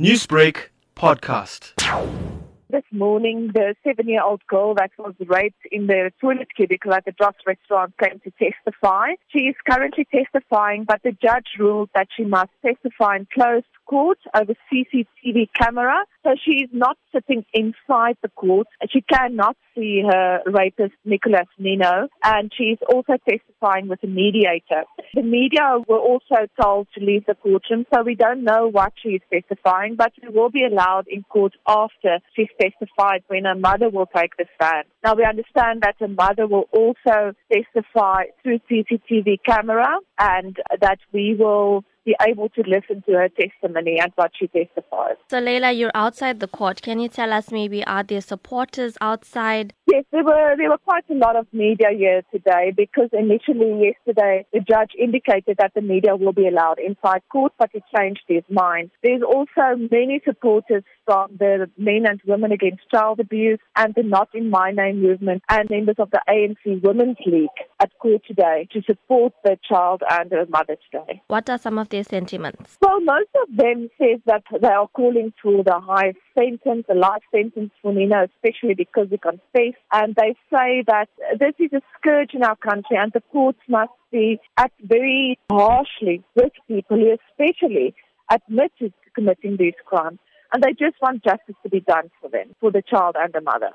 Newsbreak podcast. This morning, the seven year old girl that was raped in the toilet cubicle at the Dros restaurant came to testify. She is currently testifying, but the judge ruled that she must testify in closed court over CCTV camera. So she is not sitting inside the court. She cannot see her rapist, Nicolas Ninow, and she's also testifying with a mediator. The media were also told to leave the courtroom, so we don't know what she is testifying, but she will be allowed in court after she's testified when her mother will take the stand. Now we understand that her mother will also testify through CCTV camera and that we will be able to listen to her testimony and what she testifies. So, Liela, you're outside the court. Can you tell us maybe are there supporters outside? Yes, there were there were quite a lot of media here today because initially yesterday the judge indicated that the media will be allowed inside court, but he changed his mind. There's also many supporters from the Men and Women Against Child Abuse and the Not in My Name movement and members of the ANC Women's League at court today to support the child and her mother today. What are some of their sentiments? Well, most of them says that they are calling for the highest sentence, a life sentence for Ninow, especially because he confessed. And they say that this is a scourge in our country and the courts must be act very harshly with people who especially admit to committing these crimes. And they just want justice to be done for them, for the child and the mother.